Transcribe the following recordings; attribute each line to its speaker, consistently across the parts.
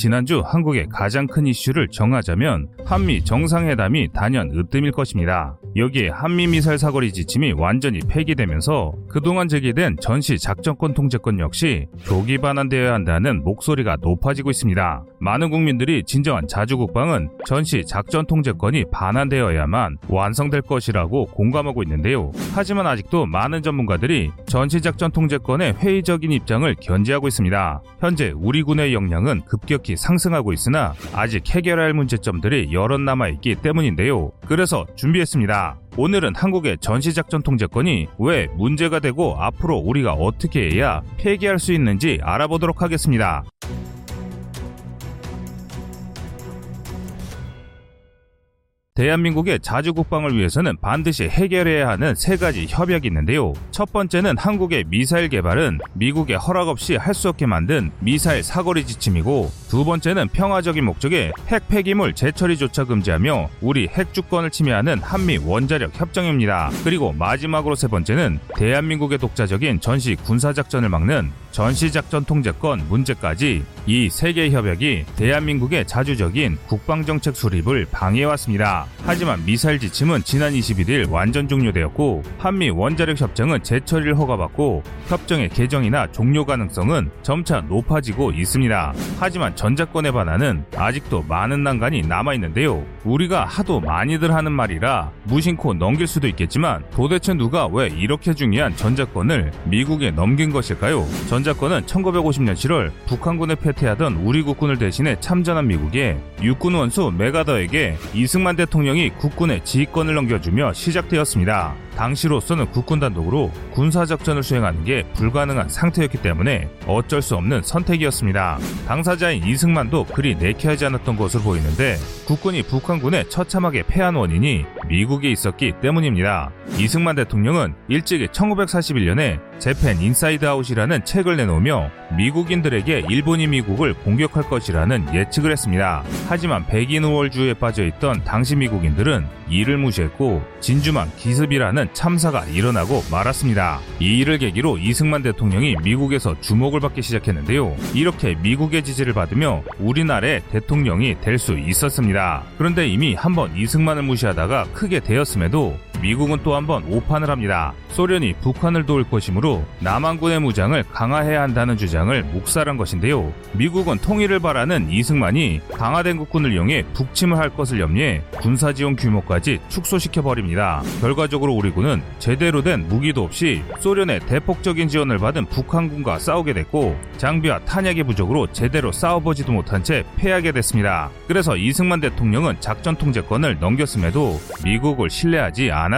Speaker 1: 지난주 한국의 가장 큰 이슈를 정하자면 한미 정상회담이 단연 으뜸일 것입니다. 여기에 한미 미사일 사거리 지침이 완전히 폐기되면서 그동안 제기된 전시 작전권 통제권 역시 조기 반환되어야 한다는 목소리가 높아지고 있습니다. 많은 국민들이 진정한 자주국방은 전시 작전 통제권이 반환되어야만 완성될 것이라고 공감하고 있는데요. 하지만 아직도 많은 전문가들이 전시 작전 통제권의 회의적인 입장을 견지하고 있습니다. 현재 우리 군의 역량은 급격히 상승하고 있으나 아직 해결할 문제점들이 여러 남아있기 때문인데요. 그래서 준비했습니다. 오늘은 한국의 전시작전 통제권이 왜 문제가 되고 앞으로 우리가 어떻게 해야 폐기할 수 있는지 알아보도록 하겠습니다. 대한민국의 자주 국방을 위해서는 반드시 해결해야 하는 세 가지 협약이 있는데요. 첫 번째는 한국의 미사일 개발은 미국의 허락 없이 할 수 없게 만든 미사일 사거리 지침이고 두 번째는 평화적인 목적의 핵 폐기물 재처리조차 금지하며 우리 핵 주권을 침해하는 한미 원자력 협정입니다. 그리고 마지막으로 세 번째는 대한민국의 독자적인 전시 군사작전을 막는 전시작전 통제권 문제까지 이세개 협약이 대한민국의 자주적인 국방정책 수립을 방해해왔습니다. 하지만 미사일 지침은 지난 21일 완전 종료되었고 한미 원자력 협정은 재처리를 허가받고 협정의 개정이나 종료 가능성은 점차 높아지고 있습니다. 하지만 전자권의 반환은 아직도 많은 난관이 남아있는데요. 우리가 하도 많이들 하는 말이라 무심코 넘길 수도 있겠지만 도대체 누가 왜 이렇게 중요한 전자권을 미국에 넘긴 것일까요? 전 자권은 1950년 7월 북한군에 패퇴하던 우리 국군을 대신해 참전한 미국의 육군 원수 메가더에게 이승만 대통령이 국군의 지휘권을 넘겨주며 시작되었습니다. 당시로서는 국군 단독으로 군사작전을 수행하는 게 불가능한 상태였기 때문에 어쩔 수 없는 선택이었습니다. 당사자인 이승만도 그리 내켜하지 않았던 것으로 보이는데 국군이 북한군에 처참하게 패한 원인이 미국에 있었기 때문입니다. 이승만 대통령은 일찍이 1941년에 Japan Inside Out이라는 책을 내놓으며 미국인들에게 일본이 미국을 공격할 것이라는 예측을 했습니다. 하지만 백인 우월주의에 빠져있던 당시 미국인들은 이를 무시했고 진주만 기습이라는 참사가 일어나고 말았습니다. 이 일을 계기로 이승만 대통령이 미국에서 주목을 받기 시작했는데요. 이렇게 미국의 지지를 받으며 우리나라의 대통령이 될 수 있었습니다. 그런데 이미 한번 이승만을 무시하다가 크게 데었음에도 미국은 또 한 번 오판을 합니다. 소련이 북한을 도울 것이므로 남한군의 무장을 강화해야 한다는 주장을 묵살한 것인데요. 미국은 통일을 바라는 이승만이 강화된 국군을 이용해 북침을 할 것을 염려해 군사 지원 규모까지 축소시켜 버립니다. 결과적으로 우리 군은 제대로 된 무기도 없이 소련의 대폭적인 지원을 받은 북한군과 싸우게 됐고 장비와 탄약의 부족으로 제대로 싸워보지도 못한 채 패하게 됐습니다. 그래서 이승만 대통령은 작전 통제권을 넘겼음에도 미국을 신뢰하지 않았습니다.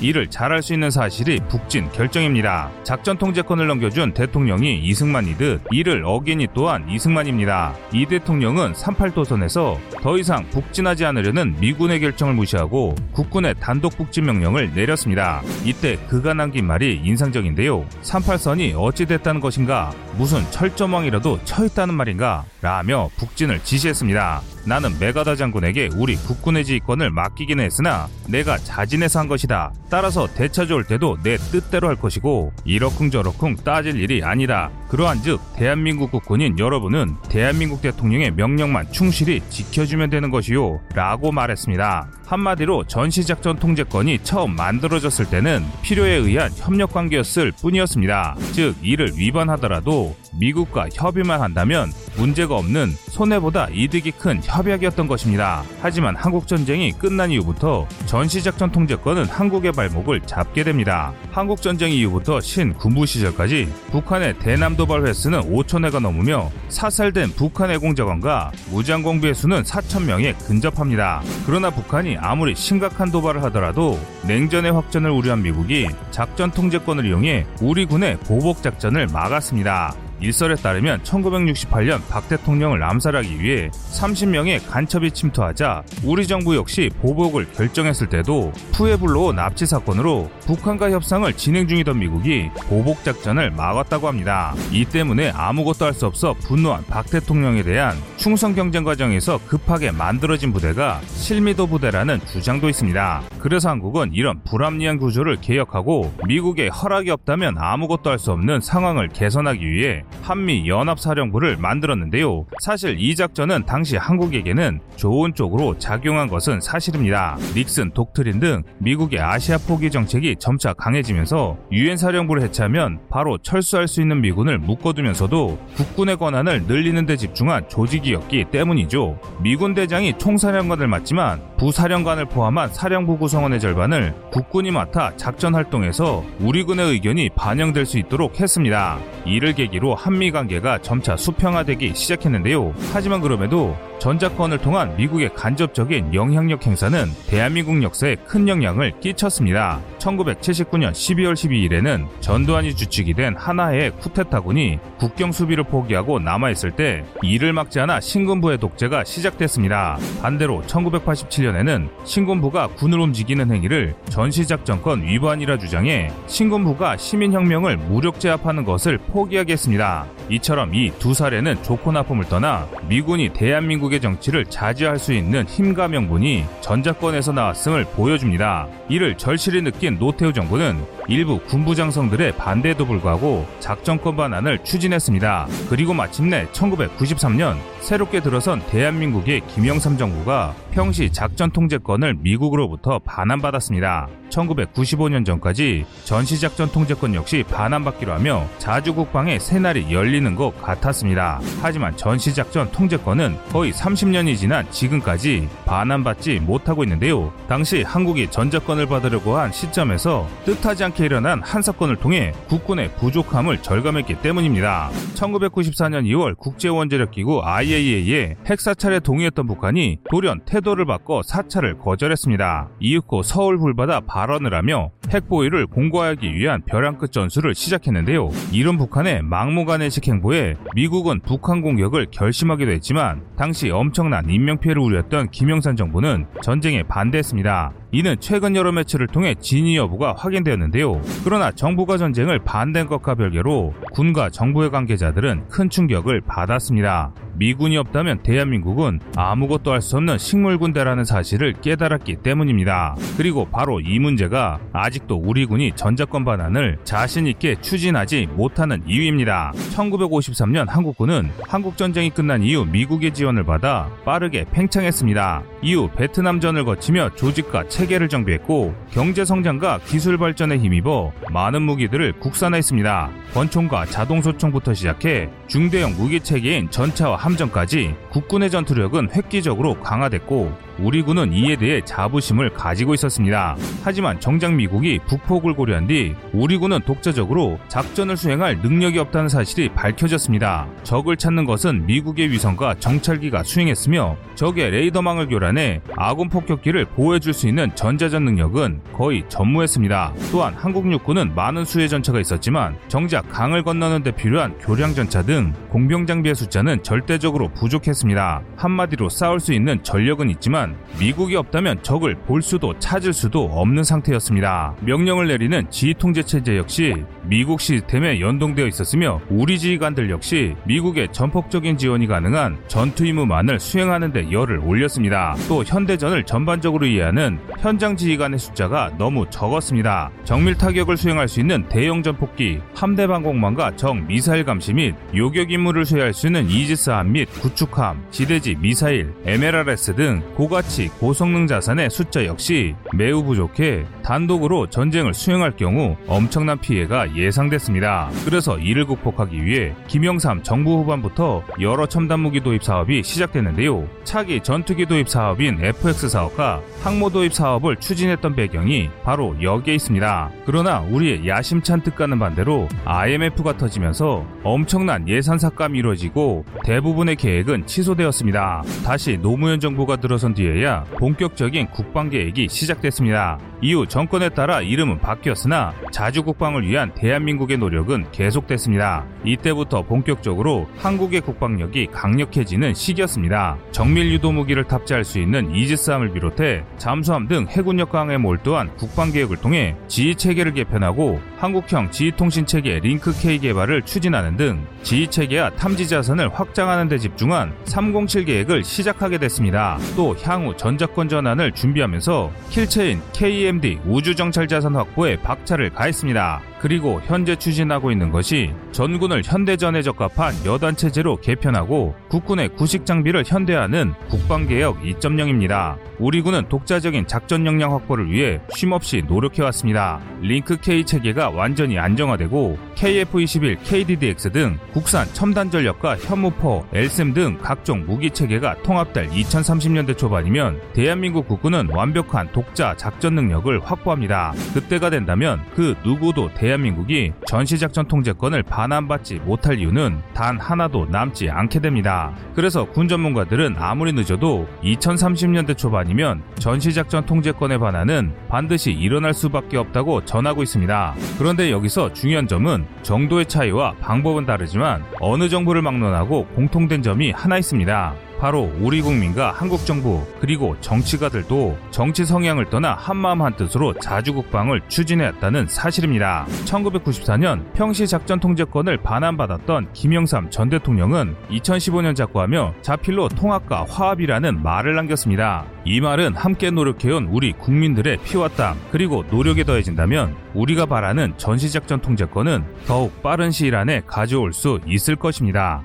Speaker 1: 이를 잘할 수 있는 사실이 북진 결정입니다. 작전 통제권을 넘겨준 대통령이 이승만이듯 이를 어긴이 또한 이승만입니다. 이 대통령은 38도선에서 더 이상 북진하지 않으려는 미군의 결정을 무시하고 국군의 단독 북진 명령을 내렸습니다. 이때 그가 남긴 말이 인상적인데요. 38선이 어찌 됐다는 것인가? 무슨 철조망이라도 쳐있다는 말인가? 라며 북진을 지시했습니다. 나는 메가다 장군에게 우리 국군의 지휘권을 맡기긴 했으나 내가 자진해서 한 것이다. 따라서 좋을 때도 내 뜻대로 할 것이고 이러쿵저러쿵 따질 일이 아니다. 그러한즉 대한민국 국군인 여러분은 대한민국 대통령의 명령만 충실히 지켜주면 되는 것이요. 라고 말했습니다. 한마디로 전시작전 통제권이 처음 만들어졌을 때는 필요에 의한 협력 관계였을 뿐이었습니다. 즉 이를 위반하더라도 미국과 협의만 한다면 문제가 없는 손해보다 이득이 큰 협약이었던 것입니다. 하지만 한국 전쟁이 끝난 이후부터 전시작전 통제권은 한국의 발목을 잡게 됩니다. 한국 전쟁 이후부터 신 군부 시절까지 북한의 대남 도발 횟수는 5천 회가 넘으며 사살된 북한 해공자관과 무장공비의 수는 4천 명에 근접합니다. 그러나 아무리 심각한 도발을 하더라도 냉전의 확전을 우려한 미국이 작전 통제권을 이용해 우리 군의 보복 작전을 막았습니다. 일설에 따르면 1968년 박 대통령을 암살하기 위해 30명의 간첩이 침투하자 우리 정부 역시 보복을 결정했을 때도 푸에블로 납치 사건으로 북한과 협상을 진행 중이던 미국이 보복 작전을 막았다고 합니다. 이 때문에 아무것도 할 수 없어 분노한 박 대통령에 대한 충성 경쟁 과정에서 급하게 만들어진 부대가 실미도 부대라는 주장도 있습니다. 그래서 한국은 이런 불합리한 구조를 개혁하고 미국의 허락이 없다면 아무것도 할 수 없는 상황을 개선하기 위해 한미 연합사령부를 만들었는데요. 사실 이 작전은 당시 한국에게는 좋은 쪽으로 작용한 것은 사실입니다. 닉슨 독트린 등 미국의 아시아 포기 정책이 점차 강해지면서 유엔 사령부를 해체하면 바로 철수할 수 있는 미군을 묶어두면서도 국군의 권한을 늘리는 데 집중한 조직이었기 때문이죠. 미군 대장이 총사령관을 맡지만 부사령관을 포함한 사령부 구성원의 절반을 국군이 맡아 작전 활동에서 우리 군의 의견이 반영될 수 있도록 했습니다. 이를 계기로 한미 관계가 점차 수평화되기 시작했는데요. 하지만 그럼에도 전작권을 통한 미국의 간접적인 영향력 행사는 대한민국 역사에 큰 영향을 끼쳤습니다. 1979년 12월 12일에는 전두환이 주축이 된 하나의 쿠데타군이 국경 수비를 포기하고 남아있을 때 이를 막지 않아 신군부의 독재가 시작됐습니다. 반대로 1987년에는 신군부가 군을 움직이는 행위를 전시작전권 위반이라 주장해 신군부가 시민혁명을 무력 제압하는 것을 포기하게 했습니다. 이처럼 이 두 사례는 좋고 나쁨을 떠나 미군이 대한민국의 정치를 자제할 수 있는 힘과 명분이 전작권에서 나왔음을 보여줍니다. 이를 절실히 느낀 노태우 정부는 일부 군부 장성들의 반대에도 불구하고 작전권 반환을 추진했습니다. 그리고 마침내 1993년 새롭게 들어선 대한민국의 김영삼 정부가 평시 작전 통제권을 미국으로부터 반환받았습니다. 1995년 전까지 전시작전 통제권 역시 반환받기로 하며 자주국방의 새날이 열리는 것 같았습니다. 하지만 전시작전 통제권은 거의 30년이 지난 지금까지 반환받지 못하고 있는데요. 당시 한국이 전자권을 받으려고 한 시점 에서 뜻하지 않게 일어난 한 사건을 통해 국군의 부족함을 절감했기 때문입니다. 1994년 2월 국제원자력기구 IAEA에 핵사찰에 동의했던 북한이 돌연 태도를 바꿔 사찰을 거절했습니다. 이윽고 서울 불바다 발언을 하며 핵보위를 공고하기 위한 벼랑 끝 전술을 시작했는데요. 이런 북한의 막무가내식 행보에 미국은 북한 공격을 결심하기도 했지만 당시 엄청난 인명피해를 우려했던 김영삼 정부는 전쟁에 반대했습니다. 이는 최근 여러 매체를 통해 진위 여부가 확인되었는데요. 그러나 정부가 전쟁을 반대한 것과 별개로 군과 정부의 관계자들은 큰 충격을 받았습니다. 미군이 없다면 대한민국은 아무것도 할 수 없는 식물군대라는 사실을 깨달았기 때문입니다. 그리고 바로 이 문제가 아직도 우리 군이 전자권 반환을 자신있게 추진하지 못하는 이유입니다. 1953년 한국군은 한국전쟁이 끝난 이후 미국의 지원을 받아 빠르게 팽창했습니다. 이후 베트남전을 거치며 조직과 체계를 정비했고 경제성장과 기술 발전에 힘입어 많은 무기들을 국산화했습니다. 권총과 자동소총부터 시작해 중대형 무기 체계인 전차와 함정까지 국군의 전투력은 획기적으로 강화됐고 우리 군은 이에 대해 자부심을 가지고 있었습니다. 하지만 정작 미국이 북폭을 고려한 뒤 우리 군은 독자적으로 작전을 수행할 능력이 없다는 사실이 밝혀졌습니다. 적을 찾는 것은 미국의 위성과 정찰기가 수행했으며 적의 레이더망을 교란해 아군 폭격기를 보호해줄 수 있는 전자전 능력은 거의 전무했습니다. 또한 한국 육군은 많은 수의 전차가 있었지만 정작 강을 건너는 데 필요한 교량 전차 등 공병 장비의 숫자는 절대적으로 부족했습니다. 한마디로 싸울 수 있는 전력은 있지만 미국이 없다면 적을 볼 수도 찾을 수도 없는 상태였습니다. 명령을 내리는 지휘 통제 체제 역시 미국 시스템에 연동되어 있었으며 우리 지휘관들 역시 미국의 전폭적인 지원이 가능한 전투 임무만을 수행하는 데 열을 올렸습니다. 또 현대전을 전반적으로 이해하는 현장 지휘관의 숫자가 너무 적었습니다. 정밀 타격을 수행할 수 있는 대형 전폭기, 함대 방공망과 정 미사일 감시 및 요격 임무를 수행할 수 있는 이지스함 및 구축함, 지대지 미사일, MLRS 등 고가 치 고성능 자산의 숫자 역시 매우 부족해 단독으로 전쟁을 수행할 경우 엄청난 피해가 예상됐습니다. 그래서 이를 극복하기 위해 김영삼 정부 후반부터 여러 첨단 무기 도입 사업이 시작됐는데요. 차기 전투기 도입 사업인 FX 사업과 항모 도입 사업을 추진했던 배경이 바로 여기에 있습니다. 그러나 우리의 야심찬 뜻과는 반대로 IMF가 터지면서 엄청난 예산 삭감이 이루어지고 대부분의 계획은 취소되었습니다. 다시 노무현 정부가 들어선 뒤에 야 본격적인 국방 계획이 시작됐습니다. 이후 정권에 따라 이름은 바뀌었으나 자주 국방을 위한 대한민국의 노력은 계속됐습니다. 이때부터 본격적으로 한국의 국방력이 강력해지는 시기였습니다. 정밀 유도 무기를 탑재할 수 있는 이지스함을 비롯해 잠수함 등 해군력 강에 몰두한 국방계획을 통해 지휘 체계를 개편하고 한국형 지휘 통신 체계 링크K 개발을 추진하는 등 지휘 체계와 탐지 자산을 확장하는 데 집중한 307 계획을 시작하게 됐습니다. 또 향후 전작권 전환을 준비하면서 킬체인 KAMD 우주정찰자산 확보에 박차를 가했습니다. 그리고 현재 추진하고 있는 것이 전군을 현대전에 적합한 여단 체제로 개편하고 국군의 구식 장비를 현대화하는 국방개혁 2.0입니다. 우리 군은 독자적인 작전 역량 확보를 위해 쉼없이 노력해왔습니다. 링크 K 체계가 완전히 안정화되고 KF-21, KDDX 등 국산 첨단 전력과 현무4, L-SAM 등 각종 무기 체계가 통합될 2030년대 초반이면 대한민국 국군은 완벽한 독자 작전 능력을 확보합니다. 그때가 된다면 그 누구도 대한민국이 전시작전 통제권을 반환받지 못할 이유는 단 하나도 남지 않게 됩니다. 그래서 군 전문가들은 아무리 늦어도 2030년대 초반이면 전시작전 통제권에 반하는 반드시 일어날 수밖에 없다고 전하고 있습니다. 그런데 여기서 중요한 점은 정도의 차이와 방법은 다르지만 어느 정부를 막론하고 공통된 점이 하나 있습니다. 바로 우리 국민과 한국 정부 그리고 정치가들도 정치 성향을 떠나 한마음 한뜻으로 자주국방을 추진해왔다는 사실입니다. 1994년 평시 작전 통제권을 반환받았던 김영삼 전 대통령은 2015년 작고하며 자필로 통합과 화합이라는 말을 남겼습니다. 이 말은 함께 노력해온 우리 국민들의 피와 땀 그리고 노력에 더해진다면 우리가 바라는 전시작전 통제권은 더욱 빠른 시일 안에 가져올 수 있을 것입니다.